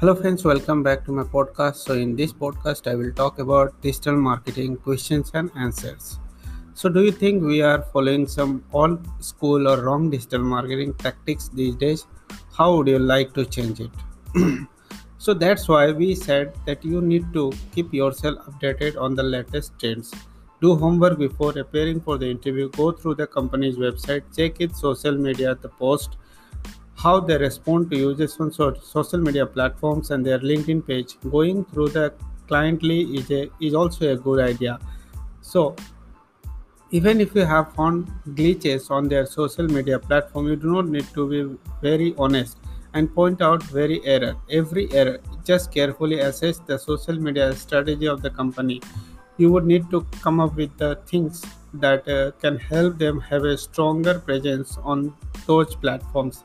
Hello, friends, welcome back to my podcast. So, in this podcast, I will talk about digital marketing questions and answers. So, do you think we are following some old school or wrong digital marketing tactics these days? How would you like to change it? so, that's why we said that you need to keep yourself updated on the latest trends. Do homework before appearing for the interview. Go through the company's website, check its social media, the post, how they respond to users on social media platforms and their linkedin page. Going through the cliently is, a, is also a good idea. So even if you have found glitches on their social media platform you do not need to be very honest and point out very error every error. Just carefully assess the social media strategy of the company. You would need to come up with the things that uh, can help them have a stronger presence on those platforms